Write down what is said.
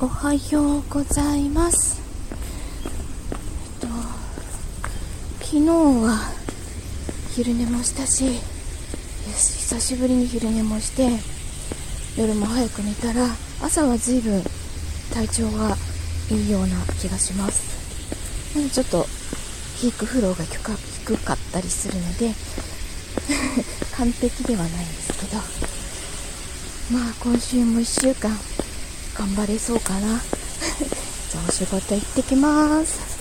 おはようございます。えっと、昨日は昼寝もしたし、久しぶりに昼寝もして、夜も早く寝たら、朝は随分体調がいいような気がします。ちょっと、ピークフローが低か低かったりするので、完璧ではないんですけど、まあ今週も1週間頑張れそうかな。じゃあお仕事行ってきます。